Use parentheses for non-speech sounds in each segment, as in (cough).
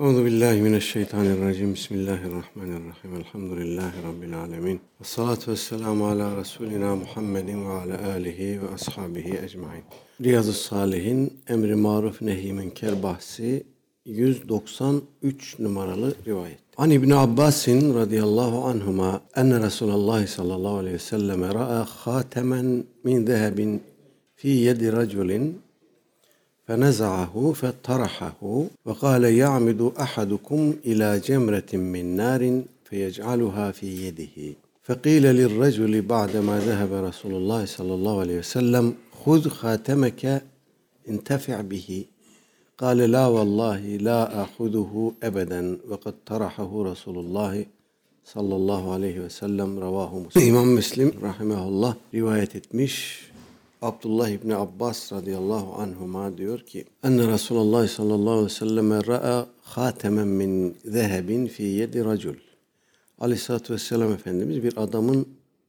Euzu billahi mineşşeytanirracim. Bismillahirrahmanirrahim. Elhamdülillahi rabbil alamin. Ves salatu vesselamu ala resulina Muhammedin ve ala alihi ve ashabihi ecmaîn. Riyazu Salihin emri maruf nehi münker bahsi 193 numaralı rivayet. An İbn Abbasin radıyallahu anhuma enne Resulullah sallallahu aleyhi ve sellem ra'a hatemen min zehebin fi yedi raculin فنزعه فطرحه وقال يعمد احدكم الى جمره من نار فيجعلها في يده فقيل للرجل بعدما ذهب رسول الله صلى الله عليه وسلم خذ خاتمك انتفع به قال لا والله لا اخذه ابدا وقد طرحه رسول الله sallallahu aleyhi ve sellem ravahu muslim. İmam Müslim rahimahullah rivayet etmiş. Abdullah İbni Abbas radıyallahu anhuma diyor ki Enne Resulullah sallallahu aleyhi ve sellem ra'a hatemen min zehebin fi yedi racul. Aleyhissalatü vesselam Efendimiz bir adamın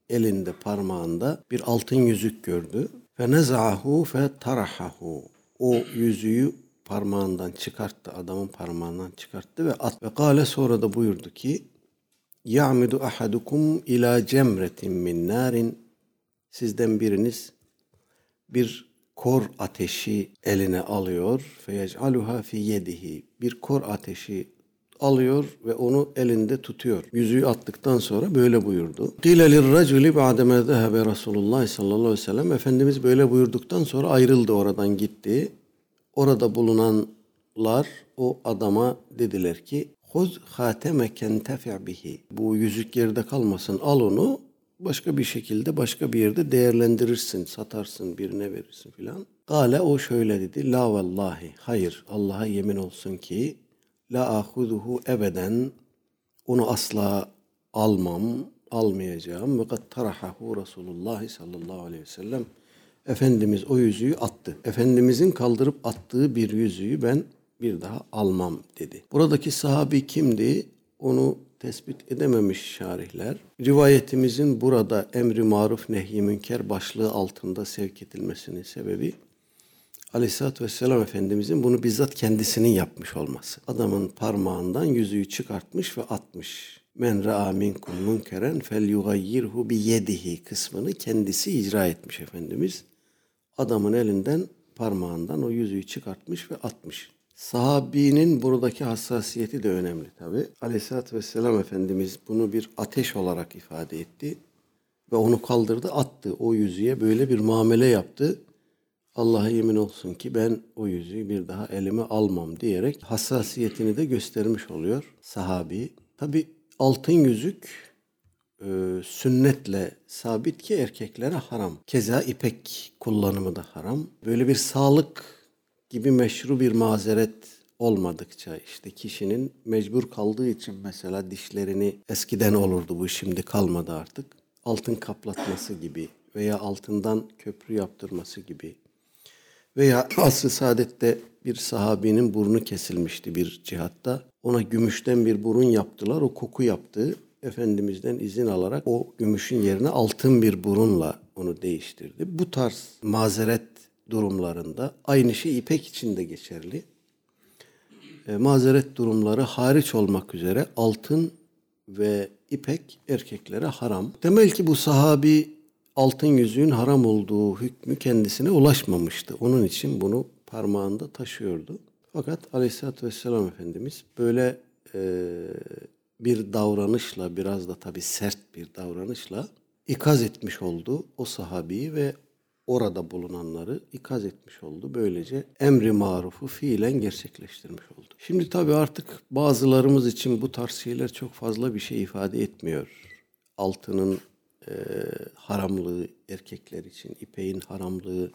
elinde parmağında bir altın yüzük gördü. Fe neza'ahu fe tarahahu. O yüzüğü parmağından çıkarttı, adamın parmağından çıkarttı ve at. Ve kâle sonra da buyurdu ki Ya'midu ahadukum ila cemretin min narin. Sizden biriniz bir kor ateşi eline alıyor. Feyec'aluha fi yedihi. Bir kor ateşi alıyor ve onu elinde tutuyor. Yüzüğü attıktan sonra böyle buyurdu. Qile lirraculi ba'deme zehebe Resulullah sallallahu aleyhi ve sellem. Efendimiz böyle buyurduktan sonra ayrıldı oradan gitti. Orada bulunanlar o adama dediler ki Huz hatemeken tefi' bihi. Bu yüzük yerde kalmasın. Al onu başka bir şekilde başka bir yerde değerlendirirsin, satarsın, birine verirsin filan. Gale o şöyle dedi. La vallahi. Hayır. Allah'a yemin olsun ki la ahuduhu ebeden onu asla almam, almayacağım. Ve kad tarahahu Resulullah sallallahu aleyhi ve sellem. Efendimiz o yüzüğü attı. Efendimizin kaldırıp attığı bir yüzüğü ben bir daha almam dedi. Buradaki sahabi kimdi? Onu tespit edememiş şarihler. Rivayetimizin burada emri maruf nehy münker başlığı altında sevk edilmesinin sebebi Aleyhisselatü Vesselam Efendimizin bunu bizzat kendisinin yapmış olması. Adamın parmağından yüzüğü çıkartmış ve atmış. Men ra'a minkum munkeren fel yugayyirhu bi yedihi kısmını kendisi icra etmiş Efendimiz. Adamın elinden parmağından o yüzüğü çıkartmış ve atmış. Sahabinin buradaki hassasiyeti de önemli tabi. Aleyhisselatü Vesselam Efendimiz bunu bir ateş olarak ifade etti. Ve onu kaldırdı attı. O yüzüğe böyle bir muamele yaptı. Allah'a yemin olsun ki ben o yüzüğü bir daha elime almam diyerek hassasiyetini de göstermiş oluyor sahabi. Tabi altın yüzük e, sünnetle sabit ki erkeklere haram. Keza ipek kullanımı da haram. Böyle bir sağlık gibi meşru bir mazeret olmadıkça işte kişinin mecbur kaldığı için mesela dişlerini eskiden olurdu bu şimdi kalmadı artık. Altın kaplatması gibi veya altından köprü yaptırması gibi veya (clears throat) asr-ı saadette bir sahabinin burnu kesilmişti bir cihatta. Ona gümüşten bir burun yaptılar. O koku yaptı. Efendimiz'den izin alarak o gümüşün yerine altın bir burunla onu değiştirdi. Bu tarz mazeret durumlarında aynı şey ipek için de geçerli. E, mazeret durumları hariç olmak üzere altın ve ipek erkeklere haram. Temel ki bu sahabi altın yüzüğün haram olduğu hükmü kendisine ulaşmamıştı. Onun için bunu parmağında taşıyordu. Fakat Aleyhisselatü Vesselam Efendimiz böyle e, bir davranışla biraz da tabi sert bir davranışla ikaz etmiş oldu o sahabiyi ve orada bulunanları ikaz etmiş oldu. Böylece emri marufu fiilen gerçekleştirmiş oldu. Şimdi tabii artık bazılarımız için bu tarz şeyler çok fazla bir şey ifade etmiyor. Altının e, haramlığı erkekler için, ipeğin haramlığı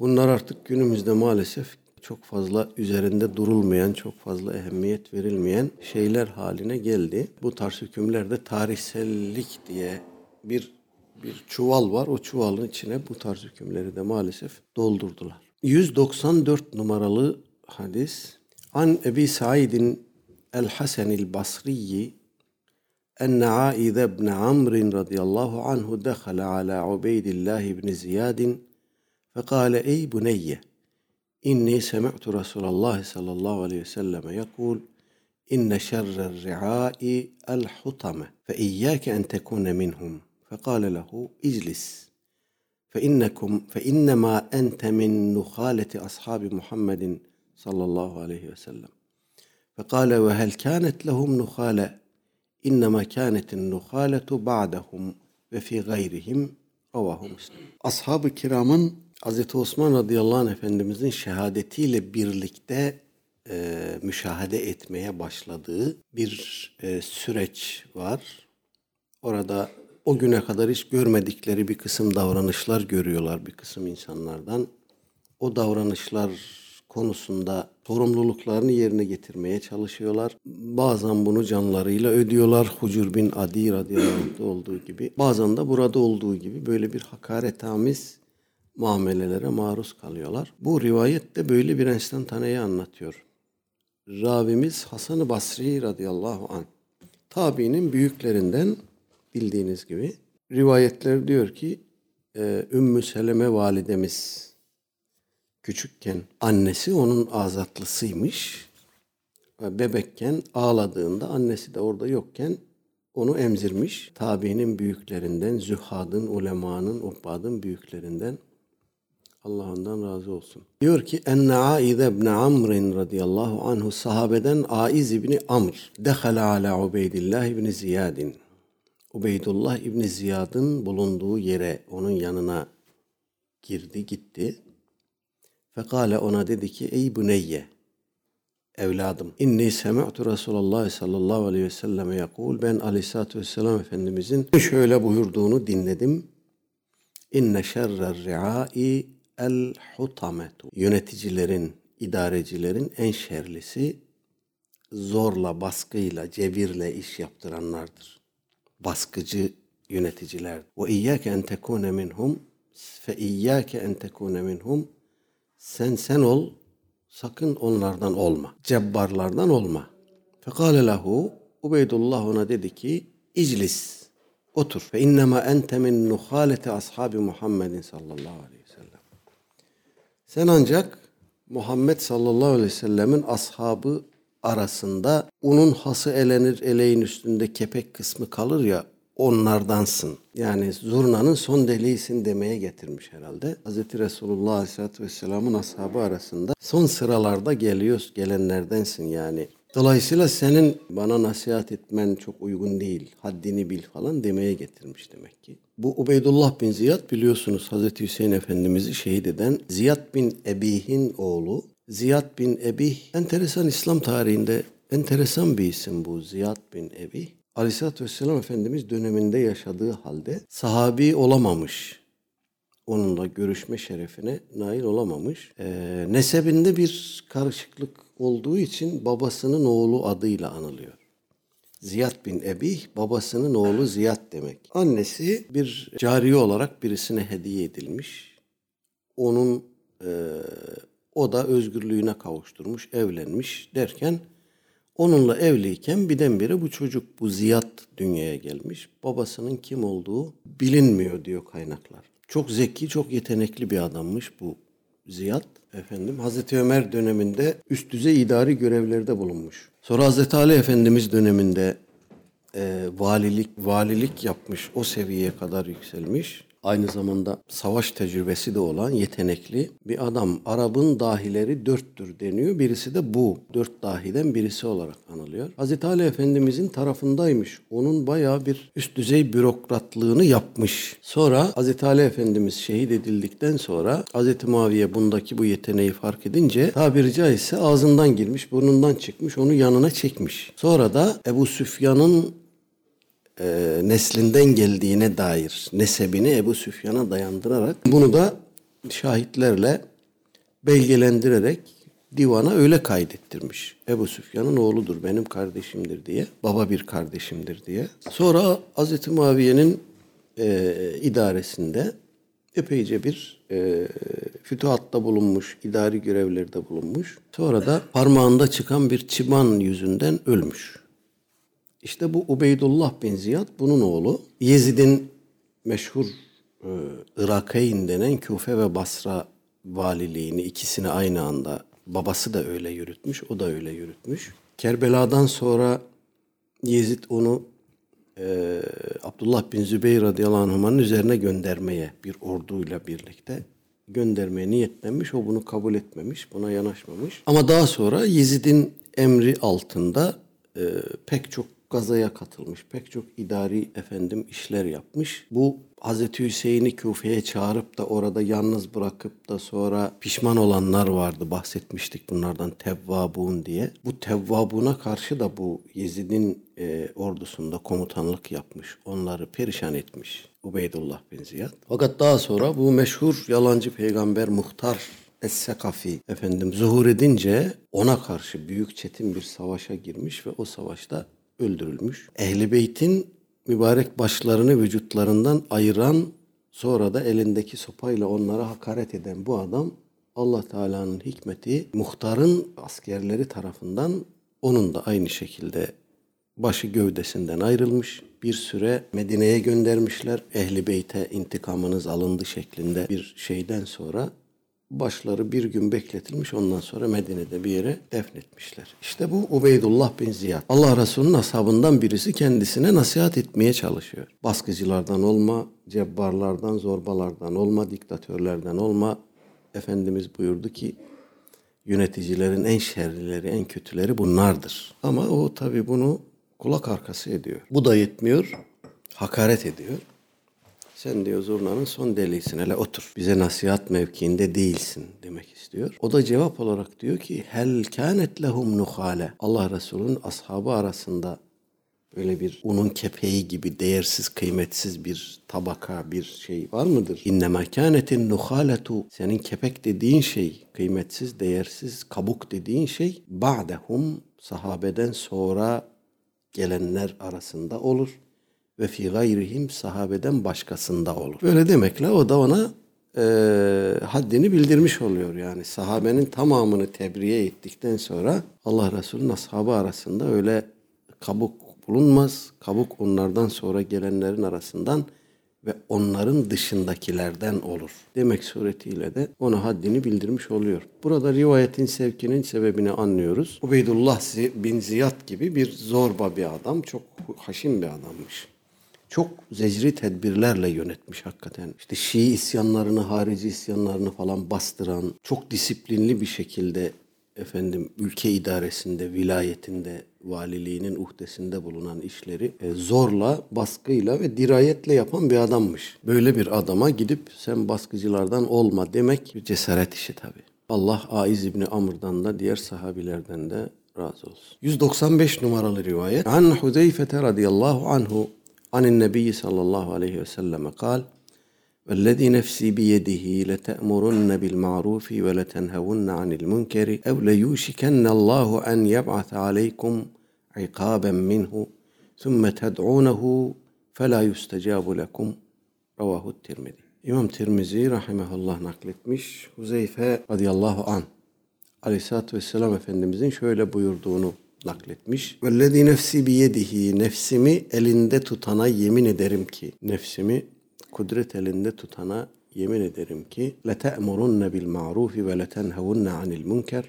bunlar artık günümüzde maalesef çok fazla üzerinde durulmayan, çok fazla ehemmiyet verilmeyen şeyler haline geldi. Bu tarz hükümler de tarihsellik diye bir bir çuval var. O çuvalın içine bu tarz hükümleri de maalesef doldurdular. 194 numaralı hadis. An Ebi Said'in El-Hasan el-Basriyi أن عائذ بن عمرو رضي الله عنه دخل على عبيد الله بن زياد فقال أي بني إني سمعت رسول الله صلى الله عليه وسلم يقول inne şerrer ri'ai el hutame fe iyyake en tekune minhum. Fekale lehu iclis. فإنكم فإنما أنت من نخالة أصحاب محمد صلى الله عليه وسلم فقال وهل كانت لهم نخالة إنما كانت النخالة بعدهم وفي غيرهم Ravahu Müslim. Ashab-ı kiramın Hz. Osman radıyallahu anh efendimizin şehadetiyle birlikte e, müşahede etmeye başladığı bir e, süreç var. Orada o güne kadar hiç görmedikleri bir kısım davranışlar görüyorlar bir kısım insanlardan. O davranışlar konusunda sorumluluklarını yerine getirmeye çalışıyorlar. Bazen bunu canlarıyla ödüyorlar. Hucur bin Adi radıyallahu olduğu gibi. Bazen de burada olduğu gibi böyle bir hakaretamiz muamelelere maruz kalıyorlar. Bu rivayet de böyle bir enstantaneyi anlatıyor. Ravimiz Hasan-ı Basri radıyallahu anh. Tabiinin büyüklerinden bildiğiniz gibi. Rivayetler diyor ki e, Ümmü Seleme validemiz küçükken annesi onun azatlısıymış. Bebekken ağladığında annesi de orada yokken onu emzirmiş. Tabiinin büyüklerinden, zühadın, ulemanın, ubbadın büyüklerinden Allah ondan razı olsun. Diyor ki enne Aiz ibn Amr radıyallahu anhu sahabeden Aiz ibn Amr dehala ala Ubeydillah ibn Ziyadin. Ubeydullah ibn Ziyad'ın bulunduğu yere onun yanına girdi gitti. Fekale ona dedi ki ey buneyye evladım inni semi'tu Resulullah sallallahu aleyhi ve selleme yakul ben aleyhissalatü vesselam Efendimizin şöyle buyurduğunu dinledim. İnne şerrer ri'ai el hutametu. Yöneticilerin, idarecilerin en şerlisi zorla, baskıyla, cebirle iş yaptıranlardır. Baskıcı yöneticiler. Ve iyyake en tekune minhum fe iyyake en tekune minhum sen sen ol sakın onlardan olma. Cebbarlardan olma. Fekale lehu Ubeydullah ona dedi ki iclis otur. Fe innema ente min nuhaleti ashabi Muhammedin sallallahu aleyhi ve sellem. Sen ancak Muhammed sallallahu aleyhi ve sellemin ashabı arasında unun hası elenir eleğin üstünde kepek kısmı kalır ya onlardansın. Yani zurnanın son deliğisin demeye getirmiş herhalde. Hz. Resulullah Aleyhisselatü Vesselam'ın ashabı arasında son sıralarda geliyoruz gelenlerdensin yani. Dolayısıyla senin bana nasihat etmen çok uygun değil. Haddini bil falan demeye getirmiş demek ki. Bu Ubeydullah bin Ziyad biliyorsunuz Hazreti Hüseyin Efendimiz'i şehit eden Ziyad bin Ebih'in oğlu. Ziyad bin Ebih enteresan İslam tarihinde enteresan bir isim bu Ziyad bin Ebih. Aleyhisselatü Vesselam Efendimiz döneminde yaşadığı halde sahabi olamamış. Onunla görüşme şerefine nail olamamış. Ee, nesebinde bir karışıklık olduğu için babasının oğlu adıyla anılıyor. Ziyad bin Ebih babasının oğlu Ziyad demek. Annesi bir cariye olarak birisine hediye edilmiş. Onun e, o da özgürlüğüne kavuşturmuş, evlenmiş derken onunla evliyken birdenbire bu çocuk bu Ziyad dünyaya gelmiş. Babasının kim olduğu bilinmiyor diyor kaynaklar. Çok zeki, çok yetenekli bir adammış bu Ziyad efendim. Hazreti Ömer döneminde üst düzey idari görevlerde bulunmuş. Sonra Hazreti Ali Efendimiz döneminde e, valilik valilik yapmış. O seviyeye kadar yükselmiş. Aynı zamanda savaş tecrübesi de olan yetenekli bir adam. Arap'ın dahileri dörttür deniyor. Birisi de bu. Dört dahiden birisi olarak anılıyor. Hazreti Ali Efendimizin tarafındaymış. Onun bayağı bir üst düzey bürokratlığını yapmış. Sonra Hazreti Ali Efendimiz şehit edildikten sonra Hazreti Muaviye bundaki bu yeteneği fark edince tabiri caizse ağzından girmiş, burnundan çıkmış, onu yanına çekmiş. Sonra da Ebu Süfyan'ın e, neslinden geldiğine dair nesebini Ebu Süfyan'a dayandırarak bunu da şahitlerle belgelendirerek divana öyle kaydettirmiş. Ebu Süfyan'ın oğludur, benim kardeşimdir diye, baba bir kardeşimdir diye. Sonra Hazreti Muaviye'nin e, idaresinde epeyce bir e, fütuhatta bulunmuş, idari görevlerde bulunmuş. Sonra da parmağında çıkan bir çıban yüzünden ölmüş. İşte bu Ubeydullah bin Ziyad bunun oğlu. Yezid'in meşhur e, Irakayn denen Küfe ve Basra valiliğini ikisini aynı anda babası da öyle yürütmüş, o da öyle yürütmüş. Kerbela'dan sonra Yezid onu e, Abdullah bin Zübeyir radıyallahu anh'ın üzerine göndermeye bir orduyla birlikte göndermeye niyetlenmiş. O bunu kabul etmemiş, buna yanaşmamış. Ama daha sonra Yezid'in emri altında e, pek çok gazaya katılmış. Pek çok idari efendim işler yapmış. Bu Hazreti Hüseyin'i Küfe'ye çağırıp da orada yalnız bırakıp da sonra pişman olanlar vardı. Bahsetmiştik bunlardan Tevvabun diye. Bu Tevvabun'a karşı da bu Yezid'in e, ordusunda komutanlık yapmış. Onları perişan etmiş. Ubeydullah bin Ziyad. Fakat daha sonra bu meşhur yalancı peygamber Muhtar Es-Sekafi efendim zuhur edince ona karşı büyük çetin bir savaşa girmiş ve o savaşta öldürülmüş. Ehli Beyt'in mübarek başlarını vücutlarından ayıran sonra da elindeki sopayla onlara hakaret eden bu adam Allah Teala'nın hikmeti muhtarın askerleri tarafından onun da aynı şekilde başı gövdesinden ayrılmış. Bir süre Medine'ye göndermişler. Ehli Beyt'e intikamınız alındı şeklinde bir şeyden sonra başları bir gün bekletilmiş ondan sonra Medine'de bir yere defnetmişler. İşte bu Ubeydullah bin Ziyad. Allah Resulü'nün ashabından birisi kendisine nasihat etmeye çalışıyor. Baskıcılardan olma, cebbarlardan, zorbalardan olma, diktatörlerden olma. Efendimiz buyurdu ki yöneticilerin en şerlileri, en kötüleri bunlardır. Ama o tabi bunu kulak arkası ediyor. Bu da yetmiyor, hakaret ediyor. Sen diyor zurnanın son delisin hele otur. Bize nasihat mevkiinde değilsin demek istiyor. O da cevap olarak diyor ki hel kânet lehum nuhale. Allah Resulü'nün ashabı arasında böyle bir unun kepeği gibi değersiz, kıymetsiz bir tabaka, bir şey var mıdır? İnnemâ kânetin nuhâletu. Senin kepek dediğin şey, kıymetsiz, değersiz, kabuk dediğin şey ba'dehum sahabeden sonra gelenler arasında olur ve fi gayrihim sahabeden başkasında olur. Böyle demekle o da ona e, haddini bildirmiş oluyor yani. Sahabenin tamamını tebriye ettikten sonra Allah Resulü'nün ashabı arasında öyle kabuk bulunmaz. Kabuk onlardan sonra gelenlerin arasından ve onların dışındakilerden olur. Demek suretiyle de ona haddini bildirmiş oluyor. Burada rivayetin sevkinin sebebini anlıyoruz. Ubeydullah bin Ziyad gibi bir zorba bir adam, çok haşim bir adammış çok zecri tedbirlerle yönetmiş hakikaten. İşte Şii isyanlarını, harici isyanlarını falan bastıran, çok disiplinli bir şekilde efendim ülke idaresinde, vilayetinde, valiliğinin uhdesinde bulunan işleri e, zorla, baskıyla ve dirayetle yapan bir adammış. Böyle bir adama gidip sen baskıcılardan olma demek bir cesaret işi tabi. Allah Aiz İbni Amr'dan da diğer sahabilerden de razı olsun. 195 numaralı rivayet. An Hudeyfete radıyallahu anhu عن النبي صلى الله عليه وسلم قال والذي نفسي بيده لتأمرن بالمعروف ولتنهون عن المنكر أو ليوشكن الله أن يبعث عليكم عقابا منه ثم تدعونه فلا يستجاب لكم رواه الترمذي İmam Tirmizi rahimahullah nakletmiş. Huzeyfe radıyallahu an aleyhissalatü vesselam Efendimizin şöyle buyurduğunu nakletmiş. Vellezî nefsi biyedihi nefsimi elinde tutana yemin ederim ki nefsimi kudret elinde tutana yemin ederim ki lete'murunne bil ma'rufi ve letenhevunne anil münker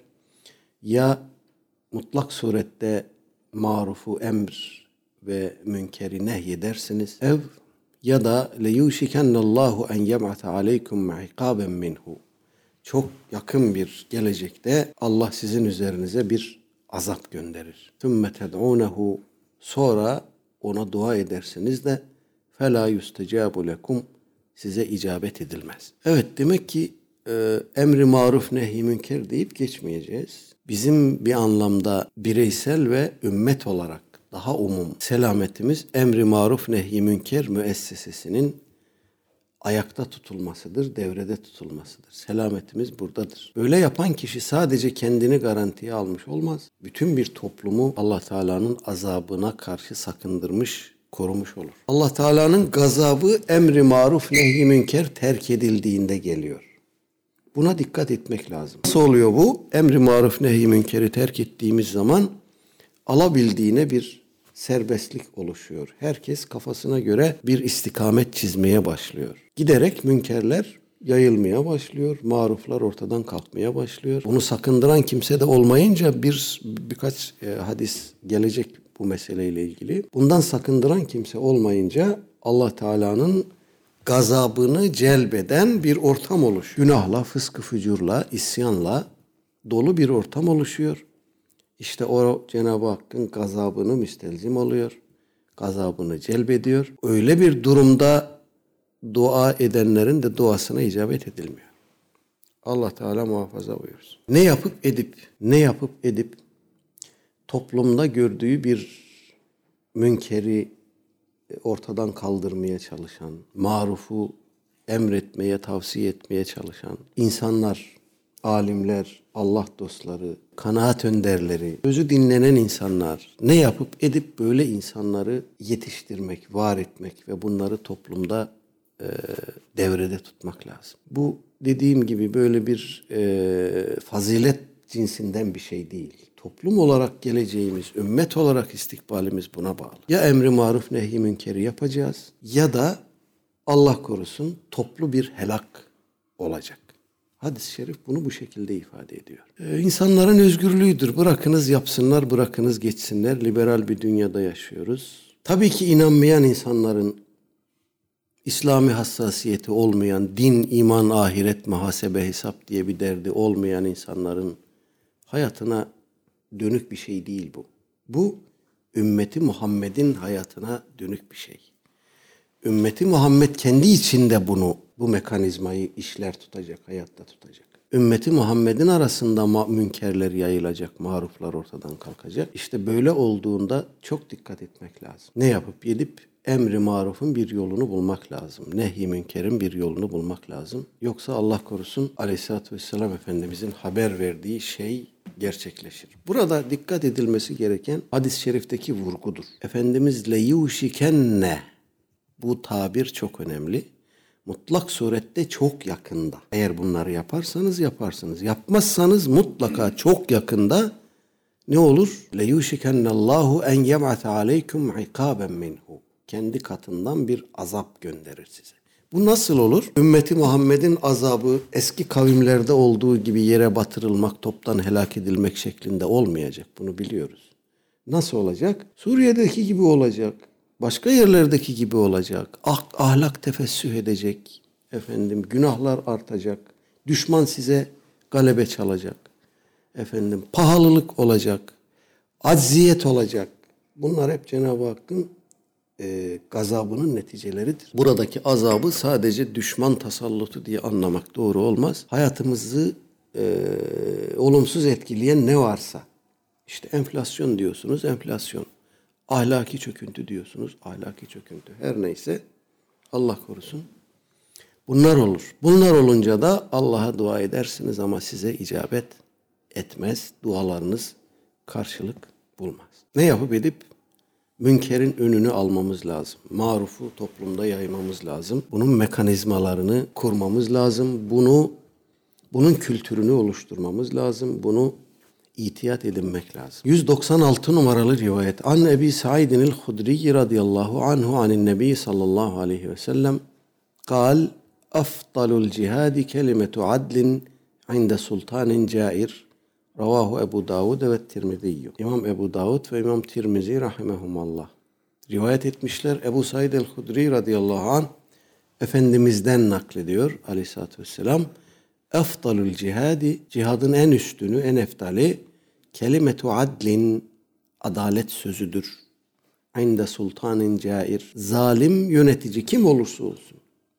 ya mutlak surette marufu emr ve münkeri nehyedersiniz. Ev ya da leyuşikennallahu en yeb'ate aleykum iqaben minhu. Çok yakın bir gelecekte Allah sizin üzerinize bir azap gönderir. Sümme ted'ûnehu sonra ona dua edersiniz de fela yüstecabu lekum size icabet edilmez. Evet demek ki e, emri maruf nehi münker deyip geçmeyeceğiz. Bizim bir anlamda bireysel ve ümmet olarak daha umum selametimiz emri maruf nehi münker müessesesinin ayakta tutulmasıdır, devrede tutulmasıdır. Selametimiz buradadır. Öyle yapan kişi sadece kendini garantiye almış olmaz. Bütün bir toplumu Allah Teala'nın azabına karşı sakındırmış, korumuş olur. Allah Teala'nın gazabı emri maruf nehi münker terk edildiğinde geliyor. Buna dikkat etmek lazım. Nasıl oluyor bu? Emri maruf nehi münkeri terk ettiğimiz zaman alabildiğine bir serbestlik oluşuyor. Herkes kafasına göre bir istikamet çizmeye başlıyor. Giderek münkerler yayılmaya başlıyor. Maruflar ortadan kalkmaya başlıyor. Bunu sakındıran kimse de olmayınca bir birkaç e, hadis gelecek bu meseleyle ilgili. Bundan sakındıran kimse olmayınca Allah Teala'nın gazabını celbeden bir ortam oluşuyor. Günahla, fıskı fücurla, isyanla dolu bir ortam oluşuyor. İşte o Cenab-ı Hakk'ın gazabını müstelzim oluyor. Gazabını celbediyor. Öyle bir durumda dua edenlerin de duasına icabet edilmiyor. Allah Teala muhafaza buyursun. Ne yapıp edip, ne yapıp edip toplumda gördüğü bir münkeri ortadan kaldırmaya çalışan, marufu emretmeye, tavsiye etmeye çalışan insanlar, alimler, Allah dostları, kanaat önderleri, sözü dinlenen insanlar ne yapıp edip böyle insanları yetiştirmek, var etmek ve bunları toplumda e, devrede tutmak lazım. Bu dediğim gibi böyle bir e, fazilet cinsinden bir şey değil. Toplum olarak geleceğimiz, ümmet olarak istikbalimiz buna bağlı. Ya emri maruf nehi münkeri yapacağız ya da Allah korusun toplu bir helak olacak. Hadis-i şerif bunu bu şekilde ifade ediyor. Ee, insanların özgürlüğüdür. Bırakınız yapsınlar, bırakınız geçsinler. Liberal bir dünyada yaşıyoruz. Tabii ki inanmayan insanların İslami hassasiyeti olmayan, din, iman, ahiret, muhasebe, hesap diye bir derdi olmayan insanların hayatına dönük bir şey değil bu. Bu ümmeti Muhammed'in hayatına dönük bir şey. Ümmeti Muhammed kendi içinde bunu, bu mekanizmayı işler tutacak, hayatta tutacak. Ümmeti Muhammed'in arasında ma- münkerler yayılacak, maruflar ortadan kalkacak. İşte böyle olduğunda çok dikkat etmek lazım. Ne yapıp yedip emri marufun bir yolunu bulmak lazım. Nehy münkerin bir yolunu bulmak lazım. Yoksa Allah korusun Aleyhisselatü Vesselam Efendimizin haber verdiği şey gerçekleşir. Burada dikkat edilmesi gereken hadis-i şerifteki vurgudur. Efendimiz le yuşikenne bu tabir çok önemli. Mutlak surette çok yakında. Eğer bunları yaparsanız yaparsınız. Yapmazsanız mutlaka çok yakında ne olur? Le yuşikennallahu en yeb'ate aleykum ikaben minhu. Kendi katından bir azap gönderir size. Bu nasıl olur? Ümmeti Muhammed'in azabı eski kavimlerde olduğu gibi yere batırılmak, toptan helak edilmek şeklinde olmayacak. Bunu biliyoruz. Nasıl olacak? Suriye'deki gibi olacak. Başka yerlerdeki gibi olacak. Ah, ahlak tefessüh edecek. Efendim günahlar artacak. Düşman size galebe çalacak. Efendim pahalılık olacak. Acziyet olacak. Bunlar hep Cenab-ı Hakk'ın e, gazabının neticeleridir. Buradaki azabı sadece düşman tasallutu diye anlamak doğru olmaz. Hayatımızı e, olumsuz etkileyen ne varsa, işte enflasyon diyorsunuz, enflasyon. Ahlaki çöküntü diyorsunuz, ahlaki çöküntü. Her neyse Allah korusun. Bunlar olur. Bunlar olunca da Allah'a dua edersiniz ama size icabet etmez. Dualarınız karşılık bulmaz. Ne yapıp edip münkerin önünü almamız lazım. Marufu toplumda yaymamız lazım. Bunun mekanizmalarını kurmamız lazım. Bunu bunun kültürünü oluşturmamız lazım. Bunu itiyat edinmek lazım. 196 numaralı rivayet. An Ebi Sa'idin el-Hudri radıyallahu anhu anin nebi sallallahu aleyhi ve sellem kal afdalul cihadi kelimetu adlin inde sultanin cair Ravahu Ebu Davud ve Tirmiziyyü. İmam Ebu Davud ve İmam Tirmizi rahimehumallah. Rivayet etmişler Ebu Said el-Hudri radıyallahu an Efendimiz'den naklediyor aleyhissalatü vesselam. Efdalül cihadi, cihadın en üstünü, en eftali kelimetu adlin, adalet sözüdür. İnde sultanın cair, zalim yönetici kim olursa olsun.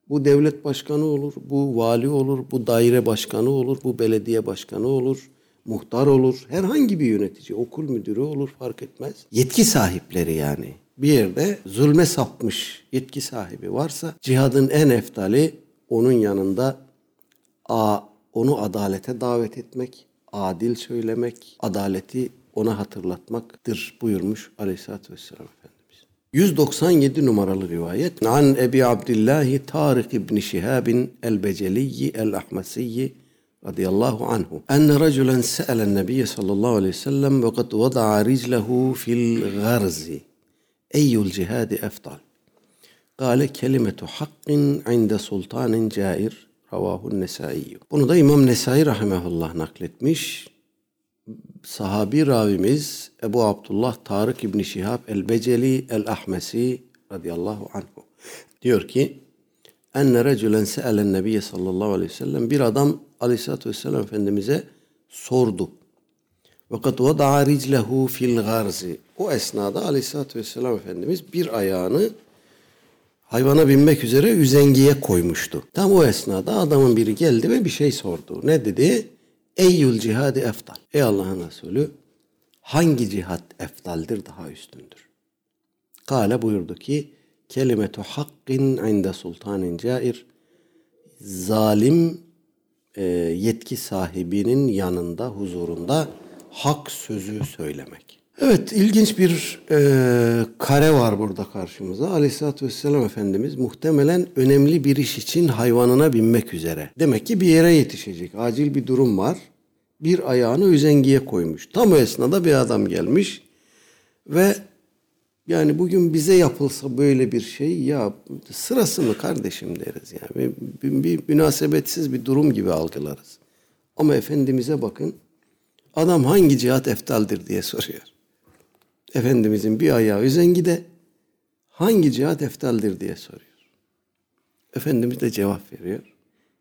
Bu devlet başkanı olur, bu vali olur, bu daire başkanı olur, bu belediye başkanı olur, muhtar olur, herhangi bir yönetici, okul müdürü olur fark etmez. Yetki sahipleri yani. Bir yerde zulme sapmış yetki sahibi varsa cihadın en eftali onun yanında a onu adalete davet etmek, adil söylemek, adaleti ona hatırlatmaktır buyurmuş Aleyhisselatü Vesselam Efendimiz. 197 numaralı rivayet. An Ebi Abdillahi Tarık İbni Şihabin el-Beceliyi el-Ahmesiyi radıyallahu anhu. Enne raculen se'elen nebiyye sallallahu aleyhi ve sellem ve kad vada'a riclehu fil garzi. Eyyul cihadi eftal. Kale kelimetu hakkin inde sultanin cair. Ravahun Nesai. Bunu da İmam Nesai rahimehullah nakletmiş. Sahabi ravimiz Ebu Abdullah Tarık İbni Şihab el-Beceli el-Ahmesi radıyallahu anhu. Diyor ki enne recülen se'elen nebiye sallallahu aleyhi ve sellem bir adam aleyhissalatü vesselam Efendimiz'e sordu. Ve kad vada'a riclehu fil garzi. O esnada aleyhissalatü vesselam Efendimiz bir ayağını hayvana binmek üzere üzengiye koymuştu. Tam o esnada adamın biri geldi ve bir şey sordu. Ne dedi? Eyyül cihadi eftal. Ey Allah'ın Resulü hangi cihat eftaldir daha üstündür? Kale buyurdu ki kelimetu hakkin inde sultanin cair zalim e, yetki sahibinin yanında huzurunda hak sözü söylemek. Evet ilginç bir e, kare var burada karşımıza. Aleyhisselatü Vesselam Efendimiz muhtemelen önemli bir iş için hayvanına binmek üzere. Demek ki bir yere yetişecek. Acil bir durum var. Bir ayağını üzengiye koymuş. Tam o esnada bir adam gelmiş ve yani bugün bize yapılsa böyle bir şey ya sırası mı kardeşim deriz yani. Bir, bir münasebetsiz bir durum gibi algılarız. Ama Efendimiz'e bakın adam hangi cihat eftaldir diye soruyor. Efendimizin bir ayağı üzengide hangi cihat eftaldir diye soruyor. Efendimiz de cevap veriyor.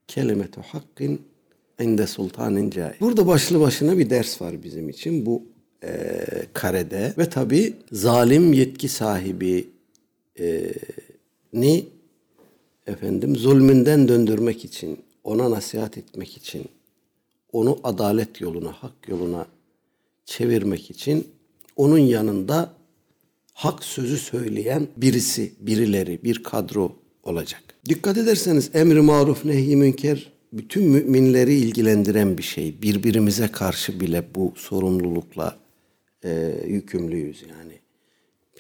Kelimetu hakkin inde sultanin cair. Burada başlı başına bir ders var bizim için. Bu e, karede ve tabi zalim yetki sahibi e, ni efendim zulmünden döndürmek için, ona nasihat etmek için, onu adalet yoluna, hak yoluna çevirmek için onun yanında hak sözü söyleyen birisi, birileri, bir kadro olacak. Dikkat ederseniz emri maruf nehi münker bütün müminleri ilgilendiren bir şey. Birbirimize karşı bile bu sorumlulukla e, yükümlüyüz yani.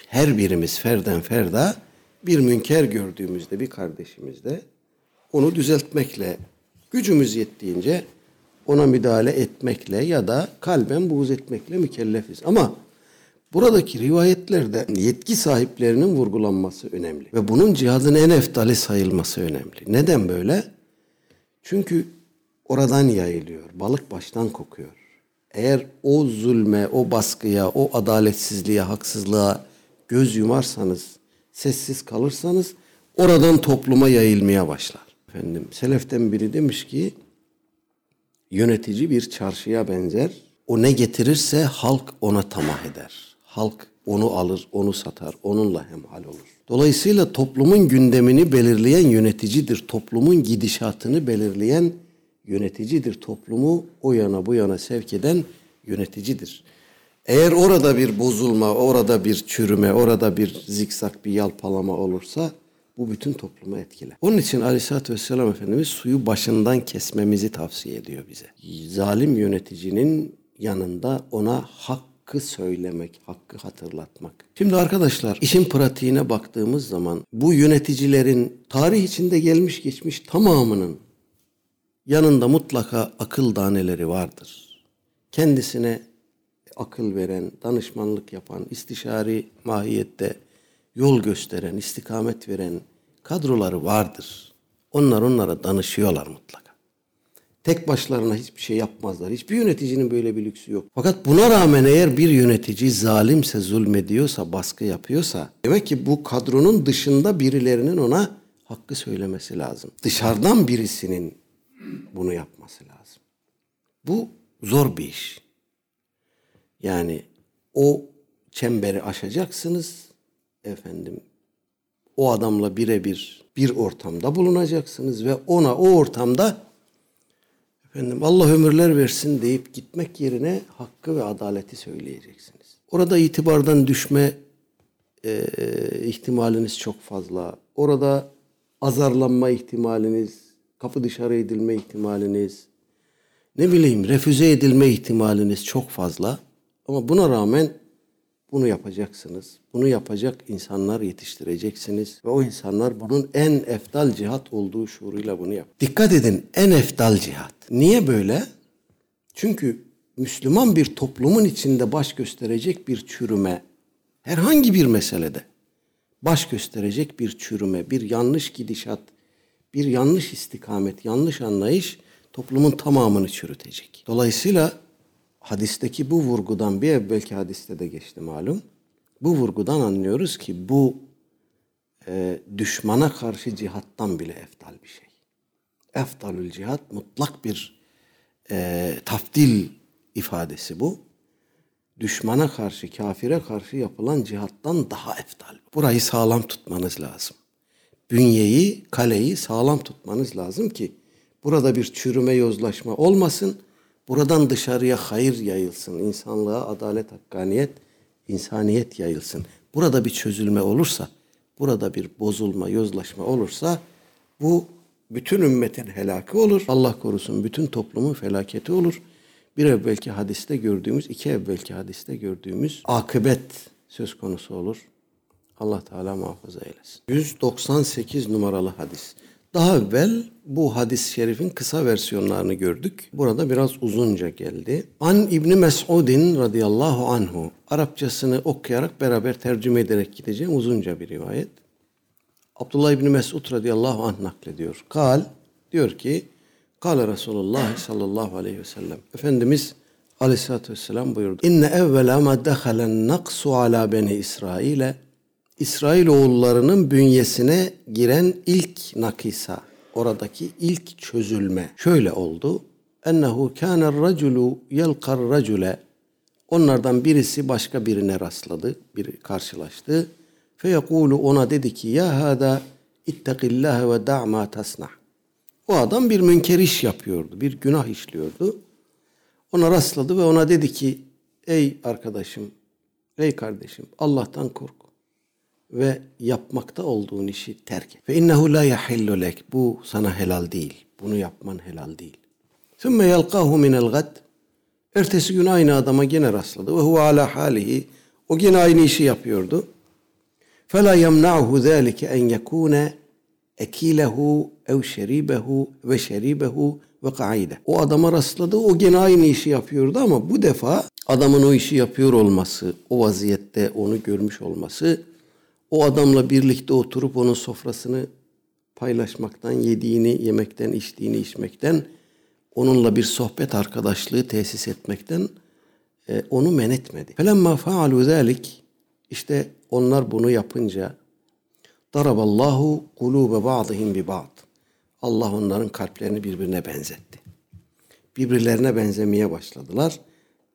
Her birimiz ferden ferda bir münker gördüğümüzde bir kardeşimizde onu düzeltmekle gücümüz yettiğince ona müdahale etmekle ya da kalben buğz etmekle mükellefiz. Ama buradaki rivayetlerde yetki sahiplerinin vurgulanması önemli. Ve bunun cihadın en eftali sayılması önemli. Neden böyle? Çünkü oradan yayılıyor. Balık baştan kokuyor. Eğer o zulme, o baskıya, o adaletsizliğe, haksızlığa göz yumarsanız, sessiz kalırsanız oradan topluma yayılmaya başlar. Efendim, seleften biri demiş ki yönetici bir çarşıya benzer. O ne getirirse halk ona tamah eder. Halk onu alır, onu satar, onunla hemhal olur. Dolayısıyla toplumun gündemini belirleyen yöneticidir. Toplumun gidişatını belirleyen yöneticidir. Toplumu o yana bu yana sevk eden yöneticidir. Eğer orada bir bozulma, orada bir çürüme, orada bir zikzak, bir yalpalama olursa bu bütün toplumu etkiler. Onun için Aleyhisselatü Vesselam Efendimiz suyu başından kesmemizi tavsiye ediyor bize. Zalim yöneticinin yanında ona hakkı söylemek, hakkı hatırlatmak. Şimdi arkadaşlar işin pratiğine baktığımız zaman bu yöneticilerin tarih içinde gelmiş geçmiş tamamının yanında mutlaka akıl daneleri vardır. Kendisine akıl veren, danışmanlık yapan, istişari mahiyette yol gösteren, istikamet veren kadroları vardır. Onlar onlara danışıyorlar mutlaka. Tek başlarına hiçbir şey yapmazlar. Hiçbir yöneticinin böyle bir lüksü yok. Fakat buna rağmen eğer bir yönetici zalimse, zulmediyorsa, baskı yapıyorsa demek ki bu kadronun dışında birilerinin ona hakkı söylemesi lazım. Dışarıdan birisinin bunu yapması lazım. Bu zor bir iş. Yani o çemberi aşacaksınız efendim. O adamla birebir bir ortamda bulunacaksınız ve ona o ortamda efendim Allah ömürler versin deyip gitmek yerine hakkı ve adaleti söyleyeceksiniz. Orada itibardan düşme e, ihtimaliniz çok fazla. Orada azarlanma ihtimaliniz, kapı dışarı edilme ihtimaliniz, ne bileyim refüze edilme ihtimaliniz çok fazla. Ama buna rağmen bunu yapacaksınız. Bunu yapacak insanlar yetiştireceksiniz. Ve o insanlar bunun en eftal cihat olduğu şuuruyla bunu yap. Dikkat edin en eftal cihat. Niye böyle? Çünkü Müslüman bir toplumun içinde baş gösterecek bir çürüme, herhangi bir meselede baş gösterecek bir çürüme, bir yanlış gidişat, bir yanlış istikamet, yanlış anlayış toplumun tamamını çürütecek. Dolayısıyla hadisteki bu vurgudan bir evvelki hadiste de geçti malum. Bu vurgudan anlıyoruz ki bu e, düşmana karşı cihattan bile eftal bir şey. Eftalül cihat mutlak bir e, tafdil ifadesi bu. Düşmana karşı, kafire karşı yapılan cihattan daha eftal. Burayı sağlam tutmanız lazım. Bünyeyi, kaleyi sağlam tutmanız lazım ki burada bir çürüme, yozlaşma olmasın. Buradan dışarıya hayır yayılsın. insanlığa adalet, hakkaniyet, insaniyet yayılsın. Burada bir çözülme olursa, burada bir bozulma, yozlaşma olursa bu bütün ümmetin helakı olur. Allah korusun bütün toplumun felaketi olur. Bir evvelki hadiste gördüğümüz, iki evvelki hadiste gördüğümüz akıbet söz konusu olur. Allah Teala muhafaza eylesin. 198 numaralı hadis. Daha evvel bu hadis-i şerifin kısa versiyonlarını gördük. Burada biraz uzunca geldi. An İbni Mes'udin radıyallahu anhu. Arapçasını okuyarak beraber tercüme ederek gideceğim. Uzunca bir rivayet. Abdullah İbni Mes'ud radıyallahu anh naklediyor. Kal diyor ki Kale Resulullah sallallahu aleyhi ve sellem. Efendimiz aleyhissalatü vesselam buyurdu. İnne evvela ma dehalen naksu ala beni İsrail'e İsrail oğullarının bünyesine giren ilk nakisa, oradaki ilk çözülme şöyle oldu. Ennehu kâner raculu yelkar racule Onlardan birisi başka birine rastladı, bir karşılaştı. Feyekulu ona dedi ki ya hada ittakillâhe ve da'ma tasnah. O adam bir münker iş yapıyordu, bir günah işliyordu. Ona rastladı ve ona dedi ki ey arkadaşım, ey kardeşim Allah'tan kork ve yapmakta olduğun işi terk et. Ve innehu la yahillu lek. Bu sana helal değil. Bunu yapman helal değil. Sümme yelkahu minel gad. Ertesi gün aynı adama gene rastladı. Ve huve ala halihi. O gene aynı işi yapıyordu. Fela yemna'hu zâlike en yekûne ekilehu ev şeribehu ve şeribehu ve kaide. O adama rastladı. O gene aynı işi yapıyordu ama bu defa adamın o işi yapıyor olması, o vaziyette onu görmüş olması o adamla birlikte oturup onun sofrasını paylaşmaktan, yediğini, yemekten, içtiğini, içmekten, onunla bir sohbet arkadaşlığı tesis etmekten e, onu men etmedi. Felemma faalu işte onlar bunu yapınca daraballahu kulube ba'dihim bi ba'd. Allah onların kalplerini birbirine benzetti. Birbirlerine benzemeye başladılar.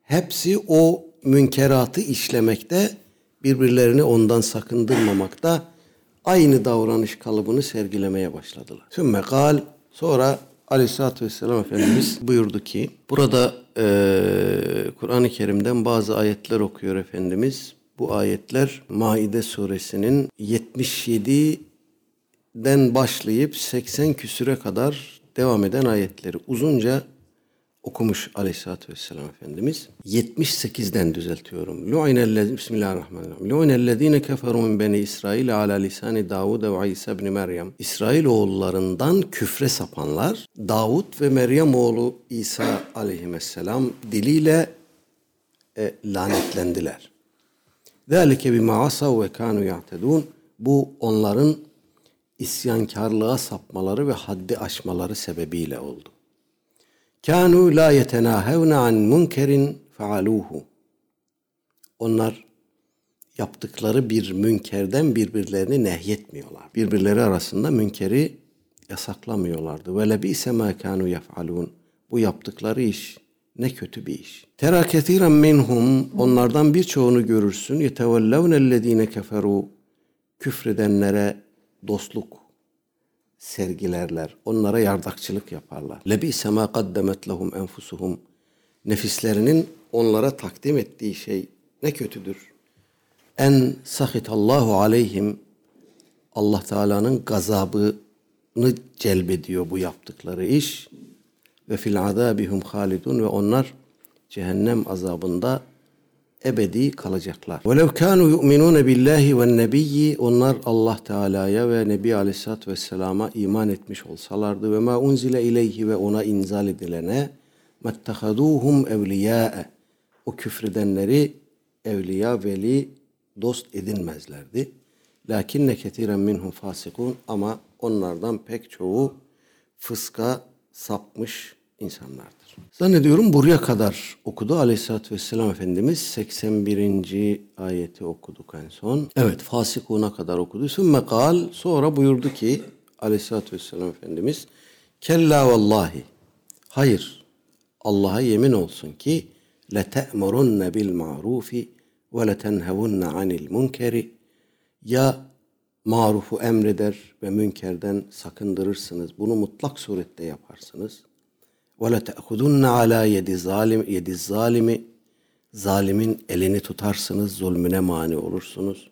Hepsi o münkeratı işlemekte birbirlerini ondan sakındırmamakta aynı davranış kalıbını sergilemeye başladılar. Sümme kal sonra Aleyhisselatü Vesselam Efendimiz buyurdu ki burada e, Kur'an-ı Kerim'den bazı ayetler okuyor Efendimiz. Bu ayetler Maide suresinin 77'den başlayıp 80 küsüre kadar devam eden ayetleri uzunca okumuş aleyhissalatü vesselam Efendimiz. 78'den düzeltiyorum. Lu'inellezine Bismillahirrahmanirrahim. Lu'inellezine keferu min beni İsrail ala lisani Davud ve İsa ibn Meryem. İsrail oğullarından küfre sapanlar Davud ve Meryem oğlu İsa aleyhisselam diliyle e, lanetlendiler. Zalike bima asav ve kanu ya'tedun. Bu onların isyankarlığa sapmaları ve haddi aşmaları sebebiyle oldu. Kanu la yetenahevne an munkerin faaluhu. Onlar yaptıkları bir münkerden birbirlerini nehyetmiyorlar. Birbirleri arasında münkeri yasaklamıyorlardı. Ve lebise ma kanu yef'alun. Bu yaptıkları iş ne kötü bir iş. Tera kesiren minhum onlardan birçoğunu görürsün. Yetevellevnellezine keferu küfredenlere dostluk sergilerler. Onlara yardakçılık yaparlar. Lebi sema kaddemet lehum enfusuhum. Nefislerinin onlara takdim ettiği şey ne kötüdür. En sahitallahu aleyhim Allah Teala'nın gazabını celbediyor bu yaptıkları iş. Ve fil azabihum halidun ve onlar cehennem azabında ebedi kalacaklar. وَلَوْ كَانُوا يُؤْمِنُونَ بِاللّٰهِ وَالنَّبِيِّ Onlar Allah Teala'ya ve Nebi Aleyhisselatü Vesselam'a iman etmiş olsalardı ve ma unzile ileyhi ve ona inzal edilene mettehaduhum evliyâe o küfredenleri evliya, veli, dost edinmezlerdi. Lakinne ketiren minhum fasikun ama onlardan pek çoğu fıska sapmış insanlardır. Zannediyorum buraya kadar okudu Aleyhisselatü Vesselam Efendimiz 81. ayeti okuduk en son. Evet fasikuna kadar okudu. Sümme sonra buyurdu ki Aleyhisselatü Vesselam Efendimiz Kella vallahi hayır Allah'a yemin olsun ki lete'murunne bil ma'rufi ve letenhevunne anil munkeri ya marufu emreder ve münkerden sakındırırsınız. Bunu mutlak surette yaparsınız. Te'khudunne ala yedi zalim yedi zalimi zalimin elini tutarsınız, zulmüne mani olursunuz.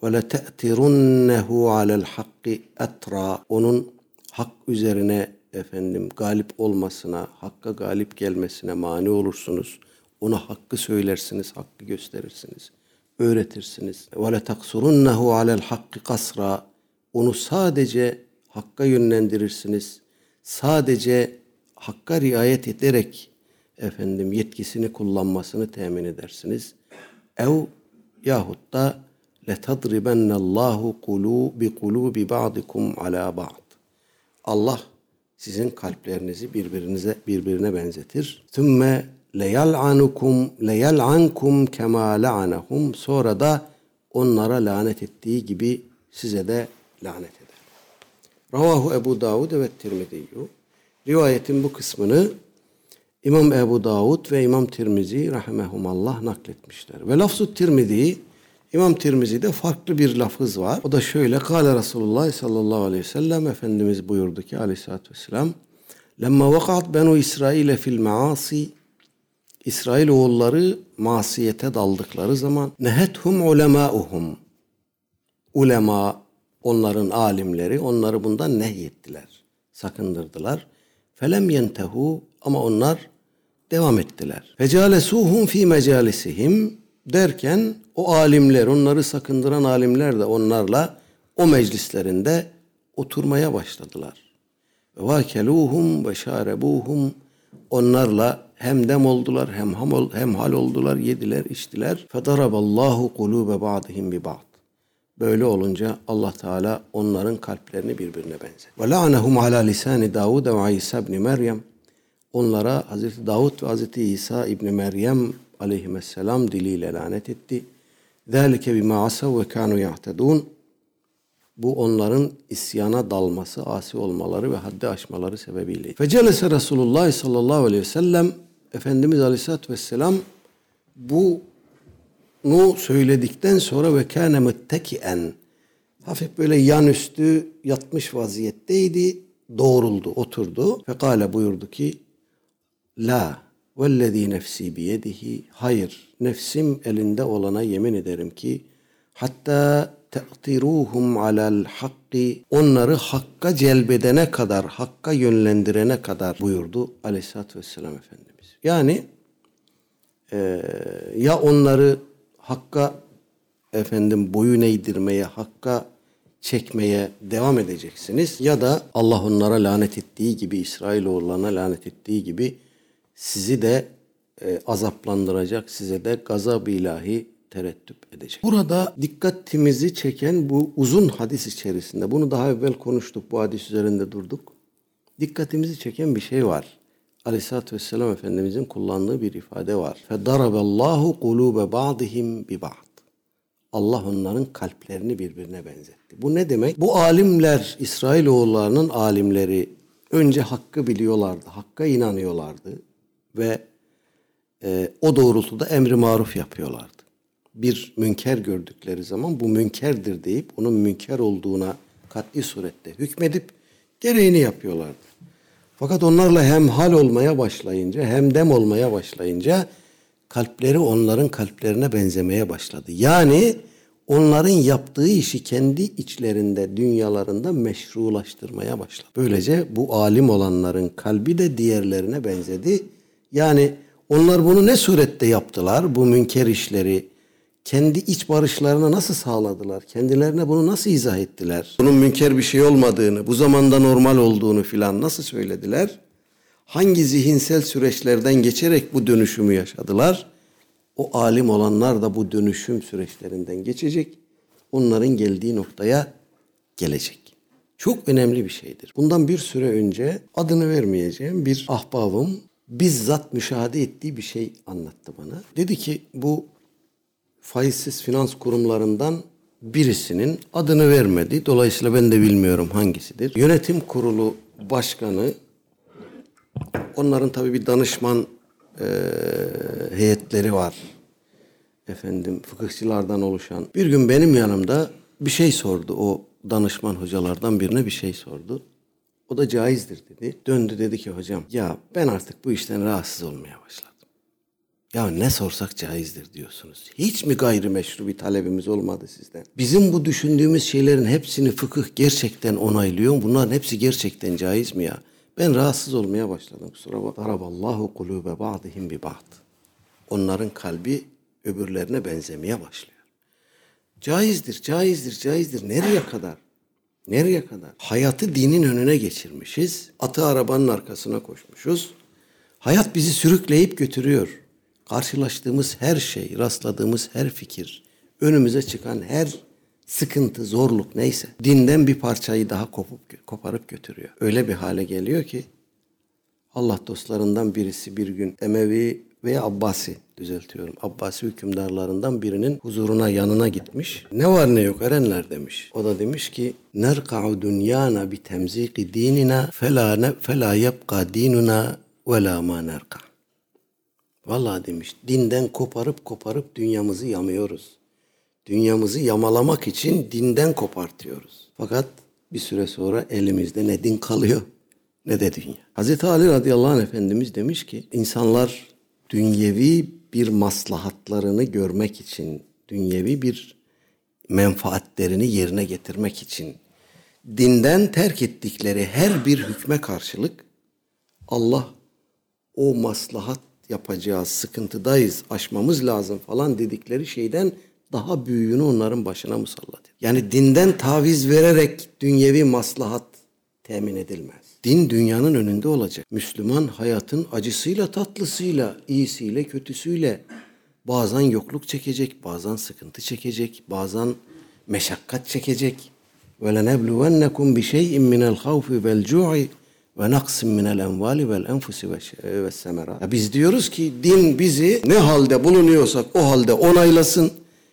Te'tirunnehu alel hakki etra onun hak üzerine efendim galip olmasına, hakka galip gelmesine mani olursunuz. Ona hakkı söylersiniz, hakkı gösterirsiniz öğretirsiniz. Taksurunnehu alel hakki kasra. Onu sadece hakka yönlendirirsiniz. Sadece hakka riayet ederek efendim yetkisini kullanmasını temin edersiniz. Ev yahut da letadribennallahu kulu bi kulubi ba'dikum ala ba'd. Allah sizin kalplerinizi birbirinize birbirine benzetir. Sümme leyal'anukum leyal'ankum kema la'anahum sonra da onlara lanet ettiği gibi size de lanet eder. Ravahu Ebu Davud ve Tirmidiyyu. Rivayetin bu kısmını İmam Ebu Davud ve İmam Tirmizi rahimehumallah nakletmişler. Ve lafzu Tirmizi İmam Tirmizi'de farklı bir lafız var. O da şöyle. Kale Resulullah sallallahu aleyhi ve sellem Efendimiz buyurdu ki aleyhissalatü vesselam Lemma vakat benu İsrail'e fil maasi İsrail oğulları masiyete daldıkları zaman nehethum ulemauhum ulema onların alimleri onları bundan nehyettiler. Sakındırdılar. Felem yentehu ama onlar devam ettiler. Fecalesuhum fi mecalisihim derken o alimler, onları sakındıran alimler de onlarla o meclislerinde oturmaya başladılar. Ve vakeluhum ve şarebuhum onlarla hem dem oldular hem ham hem hal oldular, yediler, içtiler. Fedaraballahu kulube ba'dihim bi ba'd. Böyle olunca Allah Teala onların kalplerini birbirine benzer. Ve la'anehum ala lisani Davud ve İsa ibn Meryem. Onlara Hazreti Davud ve Hazreti İsa ibn Meryem aleyhisselam diliyle lanet etti. Zalike bima asav ve kanu yahtedun. Bu onların isyana dalması, asi olmaları ve haddi aşmaları sebebiyle. Fecelese Resulullah sallallahu aleyhi ve sellem Efendimiz aleyhissalatü vesselam bunu söyledikten sonra ve kâne müttekien hafif böyle yan üstü yatmış vaziyetteydi. Doğruldu, oturdu. Fekale buyurdu ki La vellezî nefsi biyedihi hayır nefsim elinde olana yemin ederim ki hatta te'tiruhum alel hakki onları hakka celbedene kadar, hakka yönlendirene kadar buyurdu aleyhissalatü vesselam Efendimiz. Yani e, ya onları hakka efendim boyun eğdirmeye, hakka çekmeye devam edeceksiniz ya da Allah onlara lanet ettiği gibi İsrailoğullarına lanet ettiği gibi sizi de e, azaplandıracak, size de gazab ilahi terettüp edecek. Burada dikkatimizi çeken bu uzun hadis içerisinde, bunu daha evvel konuştuk, bu hadis üzerinde durduk. Dikkatimizi çeken bir şey var. Aleyhisselatü Vesselam Efendimizin kullandığı bir ifade var. فَدَرَبَ kulube ba'dihim bi ba'd. Allah onların kalplerini birbirine benzetti. Bu ne demek? Bu alimler, İsrailoğullarının alimleri önce hakkı biliyorlardı, hakka inanıyorlardı ve e, o doğrultuda emri maruf yapıyorlardı. Bir münker gördükleri zaman bu münkerdir deyip onun münker olduğuna kat'i surette hükmedip gereğini yapıyorlardı. Fakat onlarla hem hal olmaya başlayınca hem dem olmaya başlayınca kalpleri onların kalplerine benzemeye başladı. Yani onların yaptığı işi kendi içlerinde, dünyalarında meşrulaştırmaya başladı. Böylece bu alim olanların kalbi de diğerlerine benzedi. Yani onlar bunu ne surette yaptılar? Bu münker işleri kendi iç barışlarını nasıl sağladılar? Kendilerine bunu nasıl izah ettiler? Bunun münker bir şey olmadığını, bu zamanda normal olduğunu filan nasıl söylediler? Hangi zihinsel süreçlerden geçerek bu dönüşümü yaşadılar? O alim olanlar da bu dönüşüm süreçlerinden geçecek. onların geldiği noktaya gelecek. Çok önemli bir şeydir. Bundan bir süre önce adını vermeyeceğim bir ahbabım bizzat müşahede ettiği bir şey anlattı bana. Dedi ki bu faizsiz finans kurumlarından birisinin adını vermedi. Dolayısıyla ben de bilmiyorum hangisidir. Yönetim kurulu başkanı onların tabii bir danışman e, heyetleri var. Efendim fıkıhçılardan oluşan. Bir gün benim yanımda bir şey sordu. O danışman hocalardan birine bir şey sordu. O da caizdir dedi. Döndü dedi ki hocam ya ben artık bu işten rahatsız olmaya başladım. Ya ne sorsak caizdir diyorsunuz. Hiç mi gayrimeşru bir talebimiz olmadı sizden? Bizim bu düşündüğümüz şeylerin hepsini fıkıh gerçekten onaylıyor. Bunların hepsi gerçekten caiz mi ya? Ben rahatsız olmaya başladım. Kusura bak. Daraballahu kulube ba'dihim bi ba'd. Onların kalbi öbürlerine benzemeye başlıyor. Caizdir, caizdir, caizdir. Nereye kadar? Nereye kadar? Hayatı dinin önüne geçirmişiz. Atı arabanın arkasına koşmuşuz. Hayat bizi sürükleyip götürüyor. Karşılaştığımız her şey, rastladığımız her fikir, önümüze çıkan her sıkıntı, zorluk neyse dinden bir parçayı daha kopup koparıp götürüyor. Öyle bir hale geliyor ki Allah dostlarından birisi bir gün Emevi veya Abbasi düzeltiyorum. Abbasi hükümdarlarından birinin huzuruna yanına gitmiş. Ne var ne yok erenler demiş. O da demiş ki nerka'u dünyana bi temziki dinina fela fela yebqa dinuna ve la ma nerka. Vallahi demiş dinden koparıp koparıp dünyamızı yamıyoruz. Dünyamızı yamalamak için dinden kopartıyoruz. Fakat bir süre sonra elimizde ne din kalıyor ne de dünya. Hazreti Ali radıyallahu anh Efendimiz demiş ki insanlar dünyevi bir maslahatlarını görmek için, dünyevi bir menfaatlerini yerine getirmek için dinden terk ettikleri her bir hükme karşılık Allah o maslahat yapacağız, sıkıntıdayız, aşmamız lazım falan dedikleri şeyden daha büyüğünü onların başına musallat Yani dinden taviz vererek dünyevi maslahat temin edilmez. Din dünyanın önünde olacak. Müslüman hayatın acısıyla tatlısıyla, iyisiyle kötüsüyle bazen yokluk çekecek, bazen sıkıntı çekecek, bazen meşakkat çekecek. Şey'in minel havfi vel cu'i ve naksim minel envali vel enfusi ve semera. Biz diyoruz ki din bizi ne halde bulunuyorsak o halde onaylasın.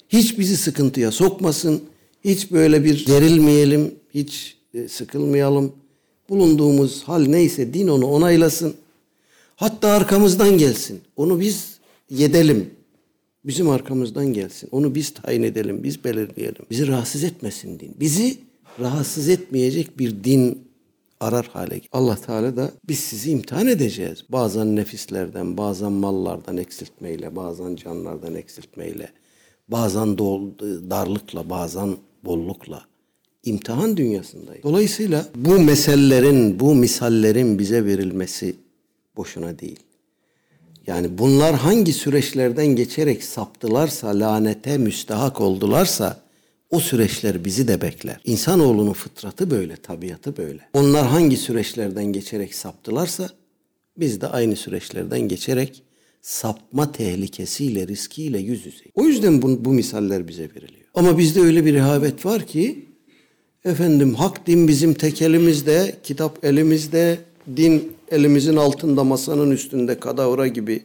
Hiç bizi sıkıntıya sokmasın. Hiç böyle bir gerilmeyelim, hiç e, sıkılmayalım bulunduğumuz hal neyse din onu onaylasın. Hatta arkamızdan gelsin. Onu biz yedelim. Bizim arkamızdan gelsin. Onu biz tayin edelim, biz belirleyelim. Bizi rahatsız etmesin din. Bizi rahatsız etmeyecek bir din arar hale. Allah Teala da biz sizi imtihan edeceğiz. Bazen nefislerden, bazen mallardan eksiltmeyle, bazen canlardan eksiltmeyle, bazen darlıkla, bazen bollukla imtihan dünyasındayız. Dolayısıyla bu meselelerin, bu misallerin bize verilmesi boşuna değil. Yani bunlar hangi süreçlerden geçerek saptılarsa, lanete müstahak oldularsa o süreçler bizi de bekler. İnsanoğlunun fıtratı böyle, tabiatı böyle. Onlar hangi süreçlerden geçerek saptılarsa biz de aynı süreçlerden geçerek sapma tehlikesiyle, riskiyle yüz yüzeyiz. O yüzden bu, bu misaller bize veriliyor. Ama bizde öyle bir rehavet var ki Efendim hak din bizim tek elimizde, kitap elimizde, din elimizin altında masanın üstünde kadavra gibi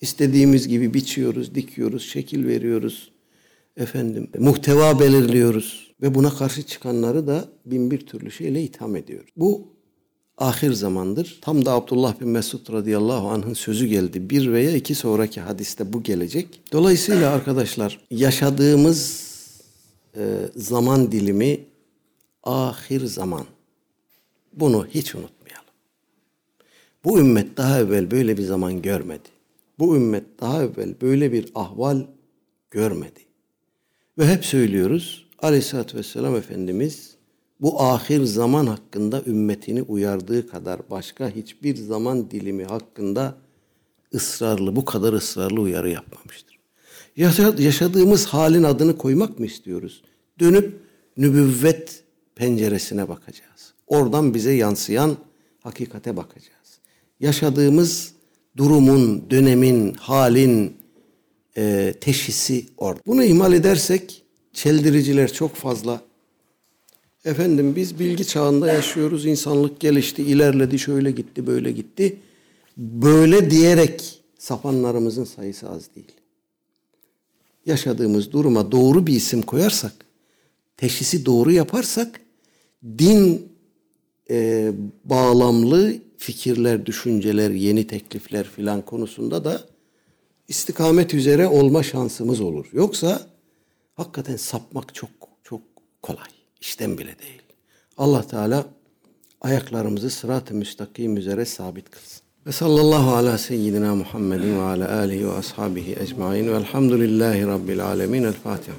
istediğimiz gibi biçiyoruz, dikiyoruz, şekil veriyoruz. Efendim muhteva belirliyoruz ve buna karşı çıkanları da bin bir türlü şeyle itham ediyor. Bu ahir zamandır. Tam da Abdullah bin Mesud radıyallahu anh'ın sözü geldi. Bir veya iki sonraki hadiste bu gelecek. Dolayısıyla arkadaşlar yaşadığımız e, zaman dilimi ahir zaman. Bunu hiç unutmayalım. Bu ümmet daha evvel böyle bir zaman görmedi. Bu ümmet daha evvel böyle bir ahval görmedi. Ve hep söylüyoruz Aleyhisselatü Vesselam Efendimiz bu ahir zaman hakkında ümmetini uyardığı kadar başka hiçbir zaman dilimi hakkında ısrarlı, bu kadar ısrarlı uyarı yapmamıştır. Yaşadığımız halin adını koymak mı istiyoruz? Dönüp nübüvvet penceresine bakacağız. Oradan bize yansıyan hakikate bakacağız. Yaşadığımız durumun, dönemin, halin e, teşhisi orada. Bunu ihmal edersek çeldiriciler çok fazla. Efendim biz bilgi çağında yaşıyoruz. İnsanlık gelişti, ilerledi, şöyle gitti, böyle gitti. Böyle diyerek sapanlarımızın sayısı az değil. Yaşadığımız duruma doğru bir isim koyarsak, teşhisi doğru yaparsak, din e, bağlamlı fikirler, düşünceler, yeni teklifler filan konusunda da istikamet üzere olma şansımız olur. Yoksa hakikaten sapmak çok çok kolay. İşten bile değil. Allah Teala ayaklarımızı sırat-ı müstakim üzere sabit kılsın. Ve sallallahu ala seyyidina Muhammedin ve ala alihi ve ashabihi ecmain velhamdülillahi rabbil alemin. El Fatiha.